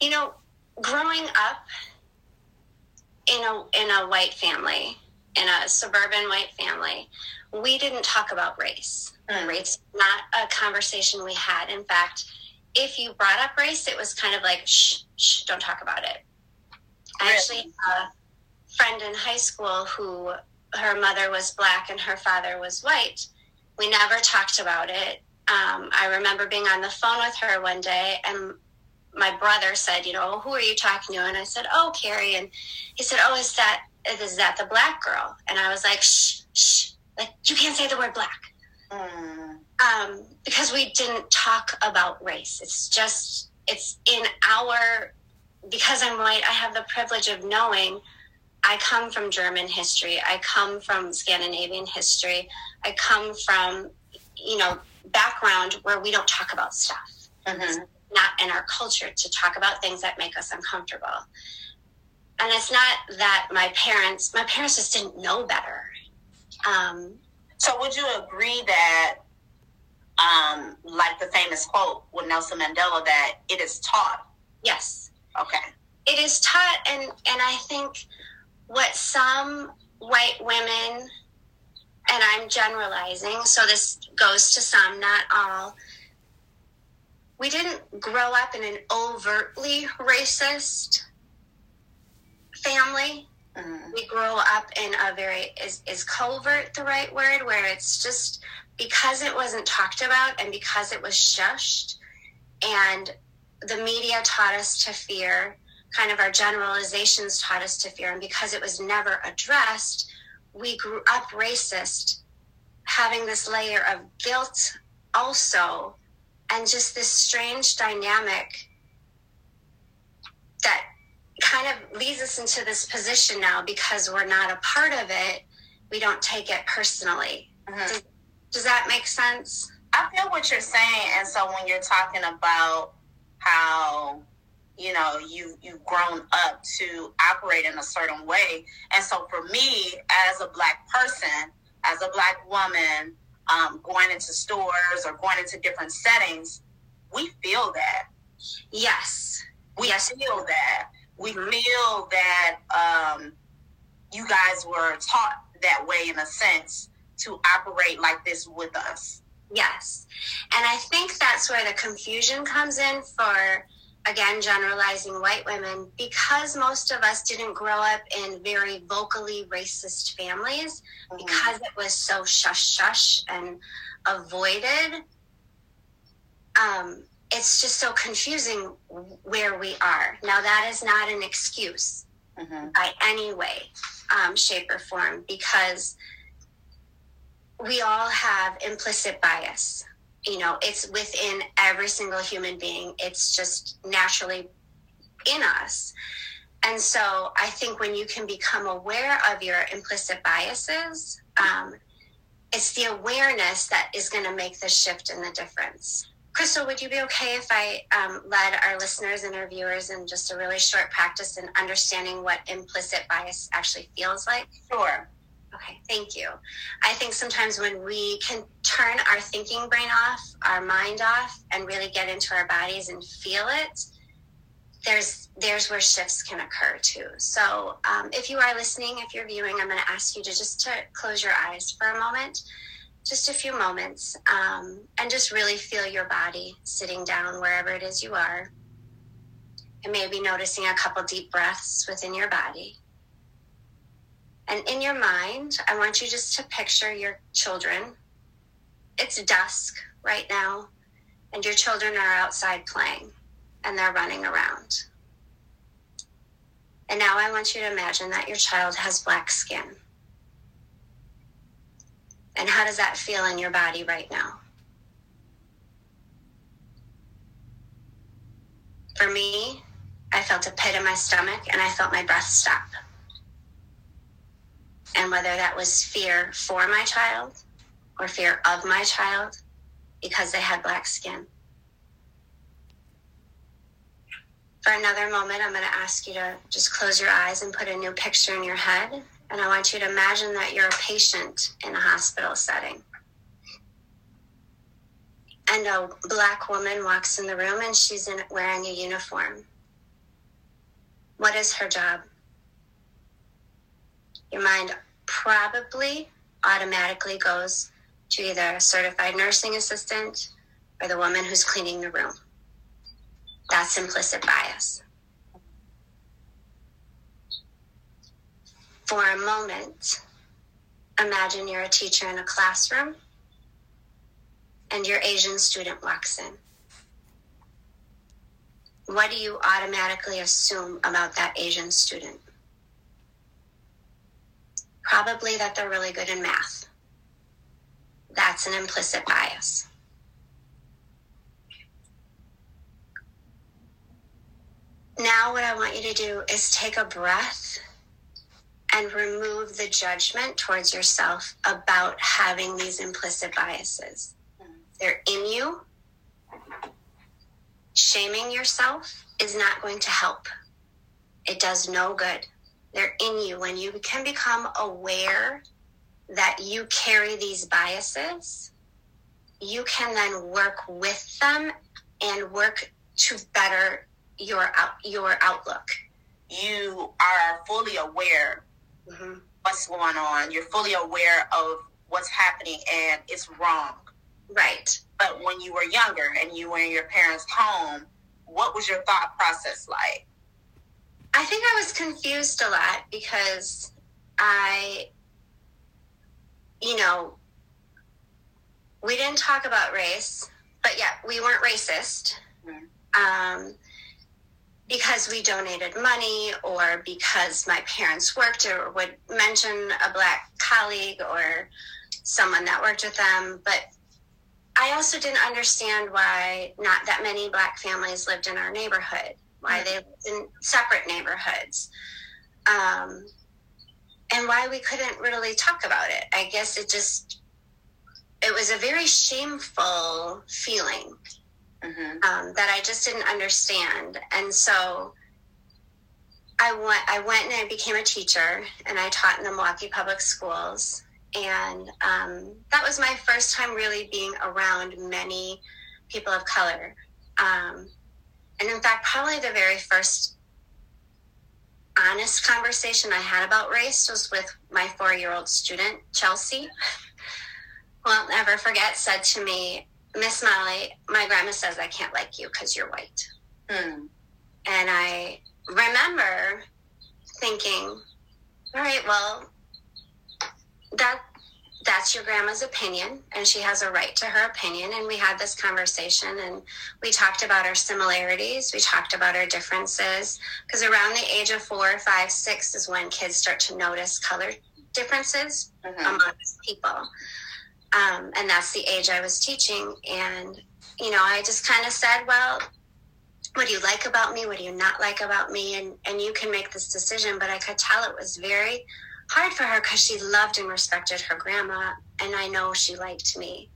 You know, growing up in a in a white family, in a suburban white family, we didn't talk about race. Mm. Race not a conversation we had. In fact, if you brought up race, it was kind of like shh, shh, don't talk about it. Really? Actually, a friend in high school who her mother was black and her father was white. We never talked about it. Um, I remember being on the phone with her one day, and my brother said, "You know, who are you talking to?" And I said, "Oh, Carrie." And he said, "Oh, is that is that the black girl?" And I was like, "Shh, shh, like you can't say the word black." Mm. Um, because we didn't talk about race. It's just it's in our because I'm white. I have the privilege of knowing. I come from German history. I come from Scandinavian history. I come from you know background where we don't talk about stuff. Mm-hmm not in our culture to talk about things that make us uncomfortable. And it's not that my parents, my parents just didn't know better. Um, so would you agree that, um, like the famous quote with Nelson Mandela, that it is taught? Yes. Okay. It is taught, and and I think what some white women, and I'm generalizing, so this goes to some, not all we didn't grow up in an overtly racist family. Mm-hmm. We grew up in a very is is covert the right word where it's just because it wasn't talked about and because it was shushed and the media taught us to fear kind of our generalizations taught us to fear and because it was never addressed we grew up racist having this layer of guilt also and just this strange dynamic that kind of leads us into this position now because we're not a part of it we don't take it personally mm-hmm. does, does that make sense i feel what you're saying and so when you're talking about how you know you you've grown up to operate in a certain way and so for me as a black person as a black woman um, going into stores or going into different settings, we feel that. Yes. We yes. feel that. We feel that um, you guys were taught that way in a sense to operate like this with us. Yes. And I think that's where the confusion comes in for again generalizing white women because most of us didn't grow up in very vocally racist families mm-hmm. because it was so shush shush and avoided um, it's just so confusing where we are now that is not an excuse mm-hmm. by any way um, shape or form because we all have implicit bias you know it's within every single human being. It's just naturally in us. And so i think when you can become aware of your implicit biases um, it's the awareness that is going to make the shift and the difference. Crystal would you be okay if i um, led our listeners and our viewers in just a really short practice in understanding what implicit bias actually feels like? Sure Okay, thank you. I think sometimes when we can turn our thinking brain off, our mind off, and really get into our bodies and feel it, there's there's where shifts can occur too. So um, if you are listening, if you're viewing, I'm going to ask you to just to close your eyes for a moment, just a few moments, um, and just really feel your body sitting down wherever it is you are, and maybe noticing a couple deep breaths within your body. And in your mind, I want you just to picture your children. It's dusk right now, and your children are outside playing and they're running around. And now I want you to imagine that your child has black skin. And how does that feel in your body right now? For me, I felt a pit in my stomach and I felt my breath stop and whether that was fear for my child or fear of my child because they had black skin. For another moment, I'm going to ask you to just close your eyes and put a new picture in your head. And I want you to imagine that you're a patient in a hospital setting. And a black woman walks in the room and she's in, wearing a uniform. What is her job? Your mind probably automatically goes to either a certified nursing assistant or the woman who's cleaning the room. That's implicit bias. For a moment, imagine you're a teacher in a classroom and your Asian student walks in. What do you automatically assume about that Asian student? Probably that they're really good in math. That's an implicit bias. Now, what I want you to do is take a breath and remove the judgment towards yourself about having these implicit biases. They're in you. Shaming yourself is not going to help, it does no good. They're in you. When you can become aware that you carry these biases, you can then work with them and work to better your out, your outlook. You are fully aware mm-hmm. what's going on. You're fully aware of what's happening, and it's wrong. Right. But when you were younger and you were in your parents' home, what was your thought process like? I think I was confused a lot because I, you know, we didn't talk about race, but yeah, we weren't racist. Mm-hmm. Um, because we donated money or because my parents worked or would mention a black colleague or someone that worked with them. But I also didn't understand why not that many black families lived in our neighborhood, why they lived in separate neighborhoods, um, and why we couldn't really talk about it. I guess it just, it was a very shameful feeling mm-hmm. um, that I just didn't understand. And so I went, I went and I became a teacher and I taught in the Milwaukee Public Schools. And um, that was my first time really being around many people of color. Um, and in fact, probably the very first honest conversation I had about race was with my four year old student, Chelsea. Won't never forget, said to me, Miss Molly, my grandma says I can't like you because you're white. Mm. And I remember thinking, all right, well, that that's your grandma's opinion and she has a right to her opinion and we had this conversation and we talked about our similarities we talked about our differences because around the age of four five six is when kids start to notice color differences mm-hmm. amongst people um, and that's the age I was teaching. And, you know, I just kind of said, well, what do you like about me? What do you not like about me? And, and you can make this decision. But I could tell it was very hard for her because she loved and respected her grandma. And I know she liked me.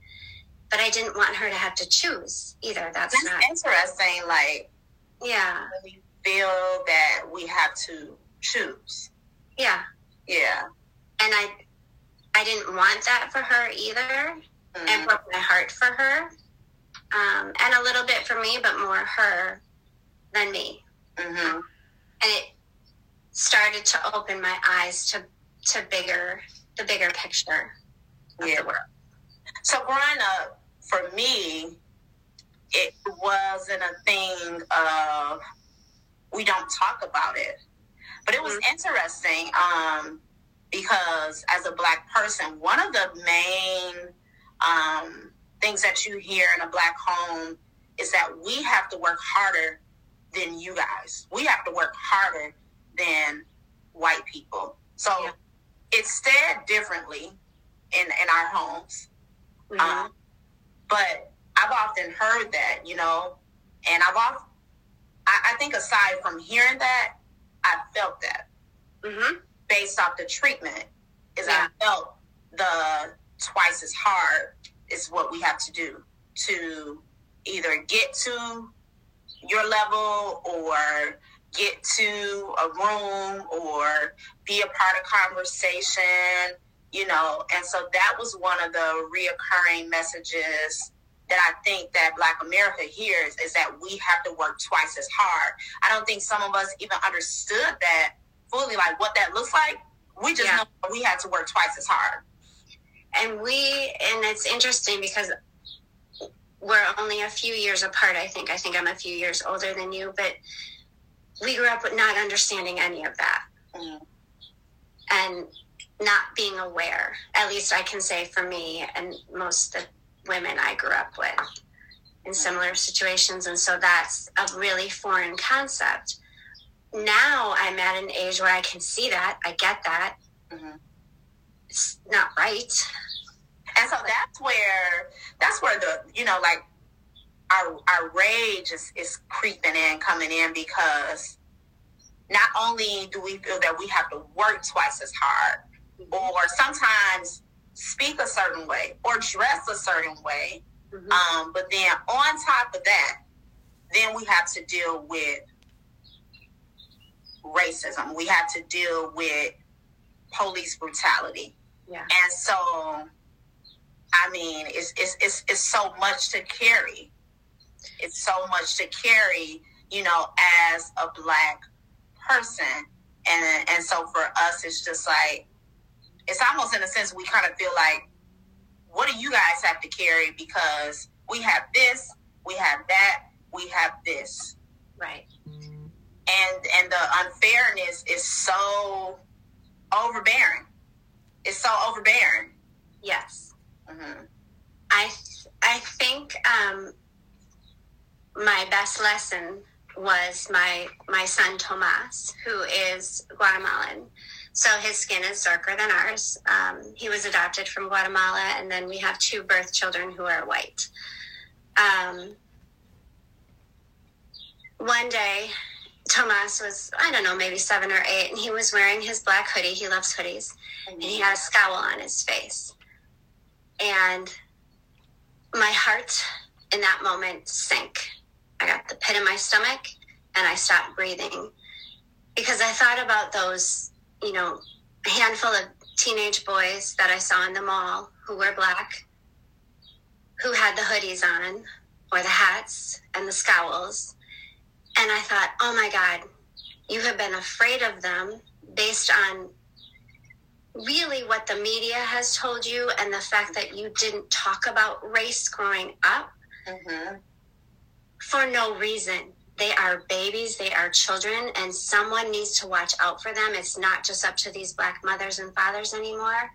But I didn't want her to have to choose either. That's, That's not interesting. Like, yeah. We feel that we have to choose. Yeah. Yeah. And I I didn't want that for her either. Mm-hmm. It broke my heart for her. Um, and a little bit for me, but more her than me. Mm-hmm. And it started to open my eyes to, to bigger, the bigger picture of yeah. the world. So growing up, for me, it wasn't a thing of we don't talk about it. But it was mm-hmm. interesting. Um, because as a black person, one of the main um, things that you hear in a black home is that we have to work harder than you guys. We have to work harder than white people. So yeah. It's said differently in in our homes. Mm-hmm. Um, but I've often heard that, you know, and I've often, I, I think aside from hearing that, I felt that. Mm-hmm based off the treatment is yeah. I felt the twice as hard is what we have to do to either get to your level or get to a room or be a part of conversation, you know. And so that was one of the reoccurring messages that I think that Black America hears is that we have to work twice as hard. I don't think some of us even understood that fully, like what that looks like. We just yeah. know we had to work twice as hard. And we, and it's interesting because we're only a few years apart, I think. I think I'm a few years older than you, but we grew up with not understanding any of that. Mm. And not being aware. At least I can say for me and most of the women I grew up with in similar situations. And so that's a really foreign concept. Now I'm at an age where I can see that. I get that. Mm-hmm. It's not right. And so that's where that's where the you know like our our rage is, is creeping in, coming in because not only do we feel that we have to work twice as hard, or sometimes speak a certain way or dress a certain way. Mm-hmm. Um, but then on top of that, then we have to deal with racism. We have to deal with police brutality. Yeah. And so, I mean, it's, it's, it's, it's so much to carry. It's so much to carry, you know, as a black person. And, and so for us, it's just like, it's almost in a sense we kind of feel like, what do you guys have to carry? Because we have this, we have that, we have this. Right. And and the unfairness is so overbearing. It's so overbearing. Yes. Mm-hmm. I I think um, my best lesson was my my son Tomas, who is Guatemalan, so his skin is darker than ours. Um, he was adopted from Guatemala, and then we have two birth children who are white. Um, one day, Tomas was, I don't know, maybe seven or eight, and he was wearing his black hoodie. He loves hoodies. And he had a scowl on his face. And my heart in that moment sank. I got the pit in my stomach and I stopped breathing because I thought about those you know, handful of teenage boys that I saw in the mall who were black, who had the hoodies on or the hats and the scowls. And I thought, oh my God, you have been afraid of them based on really what the media has told you and the fact that you didn't talk about race growing up mm-hmm. For no reason they are babies, they are children, and someone needs to watch out for them. It's not just up to these black mothers and fathers anymore.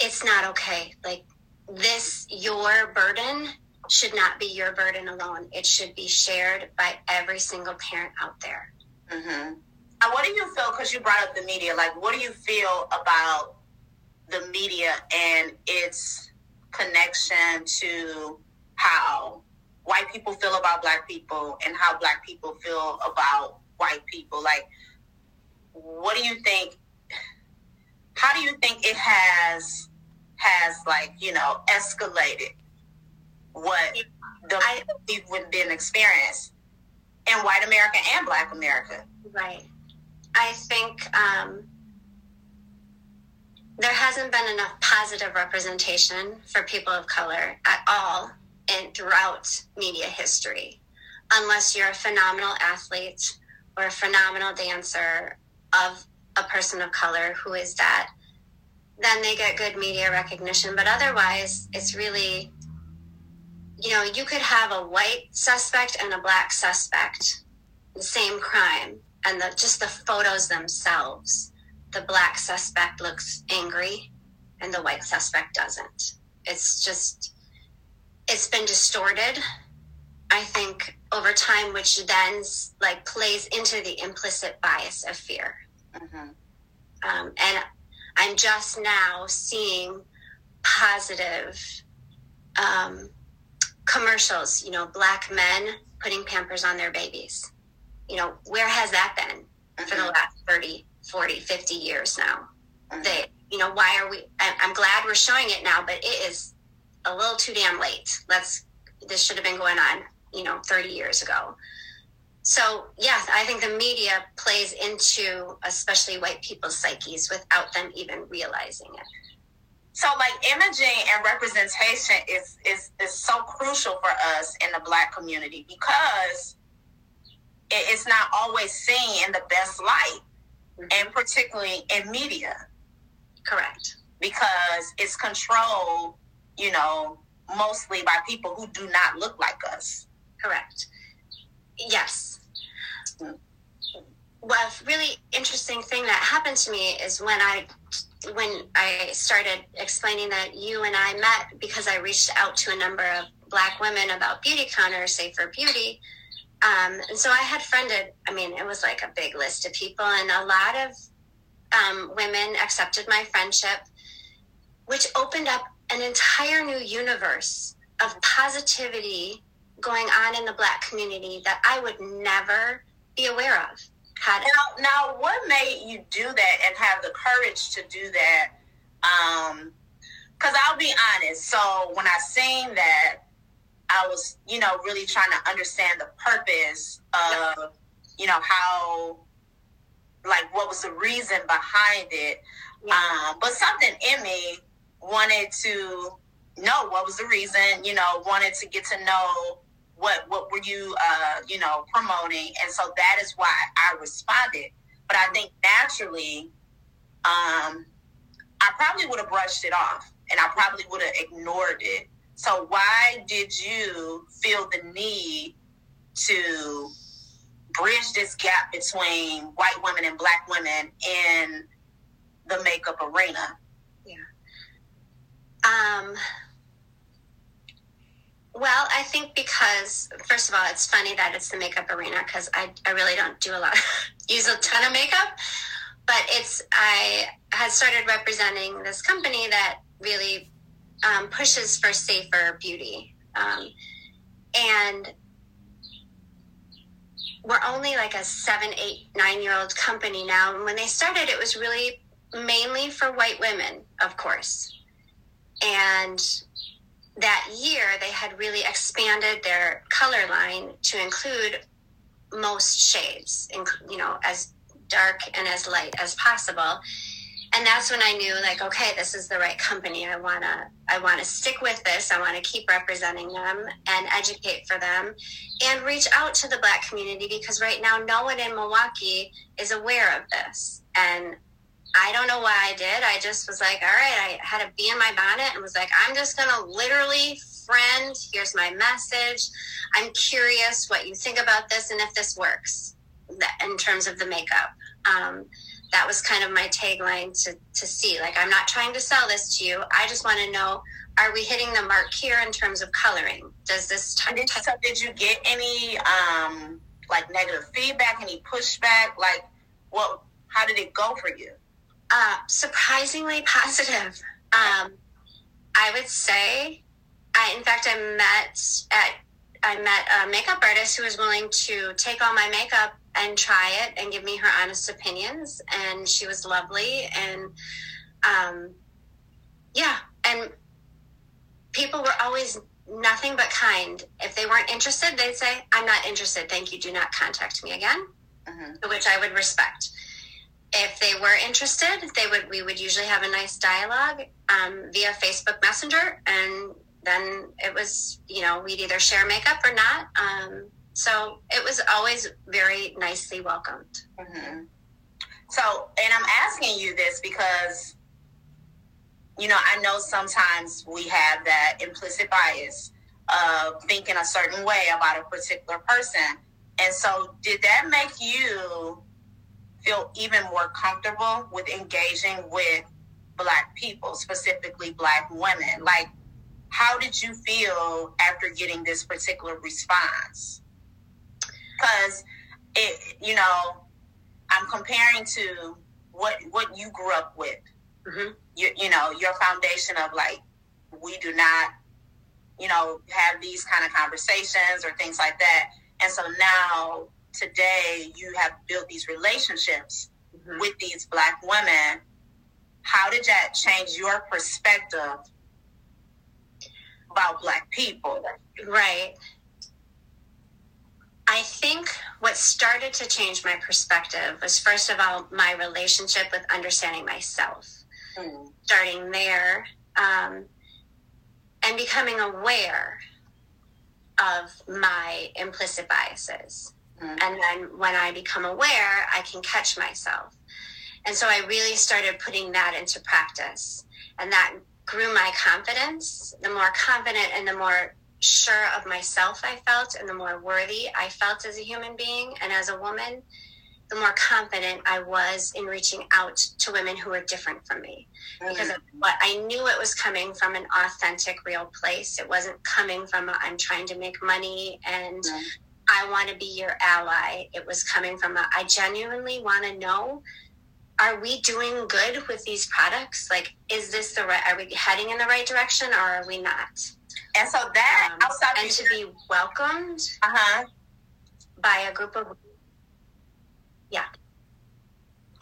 It's not okay. Like, this, your burden should not be your burden alone. It should be shared by every single parent out there. Mm-hmm. And what do you feel, because you brought up the media, like, what do you feel about the media and its connection to how white people feel about black people and how black people feel about white people. Like, what do you think? How do you think it has has like you know escalated what the I, we've been experienced in white America and Black America? Right. I think um, there hasn't been enough positive representation for people of color at all and throughout media history, unless you're a phenomenal athlete or a phenomenal dancer of a person of color who is that, then they get good media recognition. But otherwise, it's really, you know, you could have a white suspect and a black suspect, the same crime, and the, just the photos themselves. The black suspect looks angry, and the white suspect doesn't. It's just it's been distorted i think over time which then like plays into the implicit bias of fear mm-hmm. um, and i'm just now seeing positive um, commercials you know black men putting pampers on their babies you know where has that been mm-hmm. for the mm-hmm. last 30 40 50 years now mm-hmm. they you know why are we i'm glad we're showing it now but it is a little too damn late. Let's this should have been going on, you know, 30 years ago. So, yes, I think the media plays into especially white people's psyches without them even realizing it. so like imaging and representation is is is so crucial for us in the black community because it, it's not always seen in the best light mm-hmm. and particularly in media correct because it's controlled you know mostly by people who do not look like us. Correct. Yes. Well, a really interesting thing that happened to me is when I when I started explaining that you and I met because I reached out to a number of black women about Beautycounter, Safer Beauty. Um, and so I had friended, I mean, it was like a big list of people, and a lot of um, women accepted my friendship, which opened up an entire new universe of positivity going on in the black community that I would never be aware of. Had now, now what made you do that and have the courage to do that? Um because i'll be honest so when i seen that i was you know really trying to understand the purpose of you know how like what was the reason behind it. Yeah. um but something in me wanted to know what was the reason you know wanted to get to know what what were you uh, you know promoting. And so that is why i responded. But i think naturally um, i probably would have brushed it off and i probably would have ignored it. So why did you feel the need to bridge this gap between white women and black women in the makeup arena um well, I think because first of all, it's funny that it's the makeup arena because I, I really don't do a lot, use a ton of makeup, but it's I had started representing this company that really um, pushes for safer beauty, um, and we're only like a seven, eight, nine year old company now. And when they started, it was really mainly for white women, of course, and that year they had really expanded their color line to include most shades, you know, as dark and as light as possible. And that's when I knew, like, okay, this is the right company. I wanna, I wanna stick with this. I wanna keep representing them and educate for them, and reach out to the Black community because right now no one in Milwaukee is aware of this. And I don't know why I did. I just was like, all right, I had a bee in my bonnet and was like, I'm just going to literally, friend, here's my message. I'm curious what you think about this and if this works in terms of the makeup. Um, that was kind of my tagline to, to see. Like, I'm not trying to sell this to you. I just want to know are we hitting the mark here in terms of coloring? Does this t- did, so did you get any um, like negative feedback, any pushback? Like, what? How did it go for you? Uh, surprisingly positive. Um, I would say, I in fact I met at I met a makeup artist who was willing to take all my makeup and try it and give me her honest opinions, and she was lovely and um, yeah, and people were always nothing but kind. If they weren't interested, they'd say, "I'm not interested. Thank you. Do not contact me again," mm-hmm. which I would respect if they were interested, they would we would usually have a nice dialogue um, via Facebook Messenger, and then it was you know we'd either share makeup or not. Um, so it was always very nicely welcomed. Mm-hmm. So, and I'm asking you this because you know I know sometimes we have that implicit bias of thinking a certain way about a particular person, and so did that make you? Feel even more comfortable with engaging with black people, specifically black women. Like, how did you feel after getting this particular response? Because it, you know, I'm comparing to what what you grew up with. Mm-hmm. You, you know, your foundation of like, we do not, you know, have these kind of conversations or things like that. And so now today you have built these relationships mm-hmm. with these black women how did that change your perspective about black people right I think what started to change my perspective was first of all my relationship with understanding myself. Mm. Starting there, um, and becoming aware of my implicit biases. Mm-hmm. And then when I become aware, I can catch myself. And so I really started putting that into practice. And that grew my confidence. The more confident and the more sure of myself I felt, and the more worthy I felt as a human being and as a woman, the more confident I was in reaching out to women who were different from me. Because mm-hmm. what I knew it was coming from an authentic, real place. It wasn't coming from i am trying to make money and mm-hmm. I want to be your ally. It was coming from a, I genuinely want to know are we doing good with these products? Like, is this the right, are we heading in the right direction or are we not? And so that um, outside and to be welcomed uh-huh. by a group of yeah.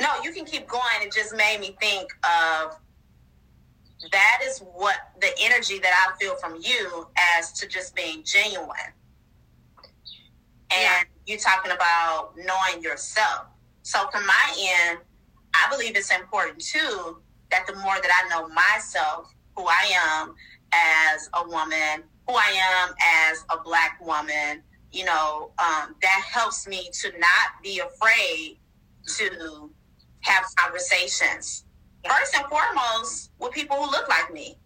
No, you can keep going. It just made me think of that is what the energy that I feel from you as to just being genuine. And yeah. you talking about knowing yourself. So from my end, I believe it's important too that the more that I know myself, who I am as a woman, who I am as a black woman, you know, um, that helps me to not be afraid to have conversations. First and foremost, with people who look like me.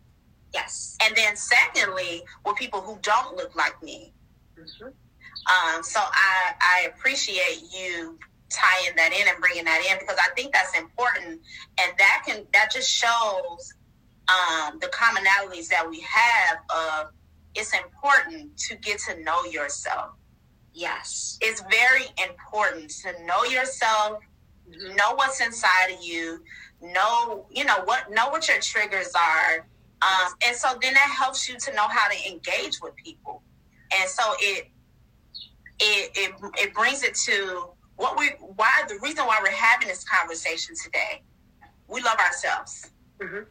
Yes. And then secondly, with people who don't look like me. Mm-hmm. Um, so I, I appreciate you tying that in and bringing that in because I think that's important, and that can that just shows um, the commonalities that we have of it's important to get to know yourself. Yes. It's very important to know yourself, know what's inside of you, know, you know, what know what your triggers are. Um, and so then that helps you to know how to engage with people. And so it it it, it brings it to what we why the reason why we're having this conversation today. We love ourselves. Mm-hmm.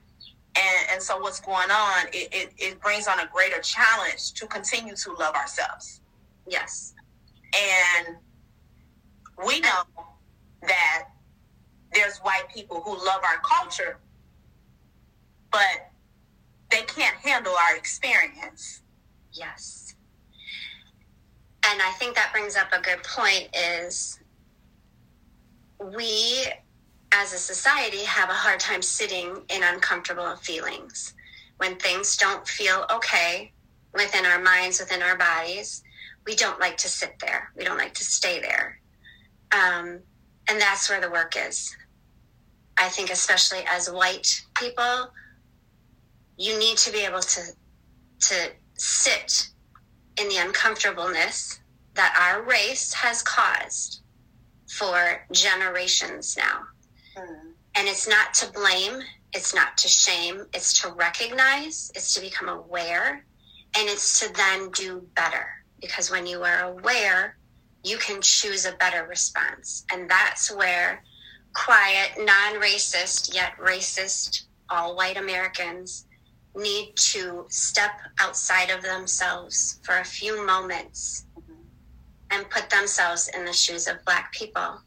And, and so what's going on, it, it, it brings on a greater challenge to continue to love ourselves. Yes. And we know that there's white people who love our culture, but they can't handle our experience. Yes. And I think that brings up a good point is we as a society have a hard time sitting in uncomfortable feelings. When things don't feel okay within our minds within our bodies we don't like to sit there. We don't like to stay there. Um, and that's where the work is. I think especially as white people you need to be able to to sit in the uncomfortableness that our race has caused for generations now. Mm. And it's not to blame, it's not to shame, it's to recognize, it's to become aware, and it's to then do better. Because when you are aware, you can choose a better response. And that's where quiet, non racist, yet racist, all white Americans need to step outside of themselves for a few moments and put themselves in the shoes of Black people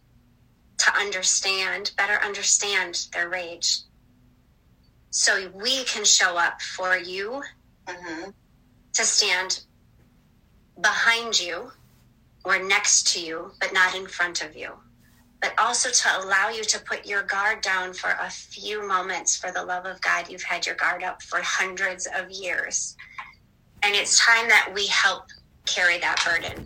to understand, better understand their rage. So we can show up for you mm-hmm. to stand behind you or next to you, but not in front of you. But also to allow you to put your guard down for a few moments for the love of God. You've had your guard up for hundreds of years. And it's time that we help carry that burden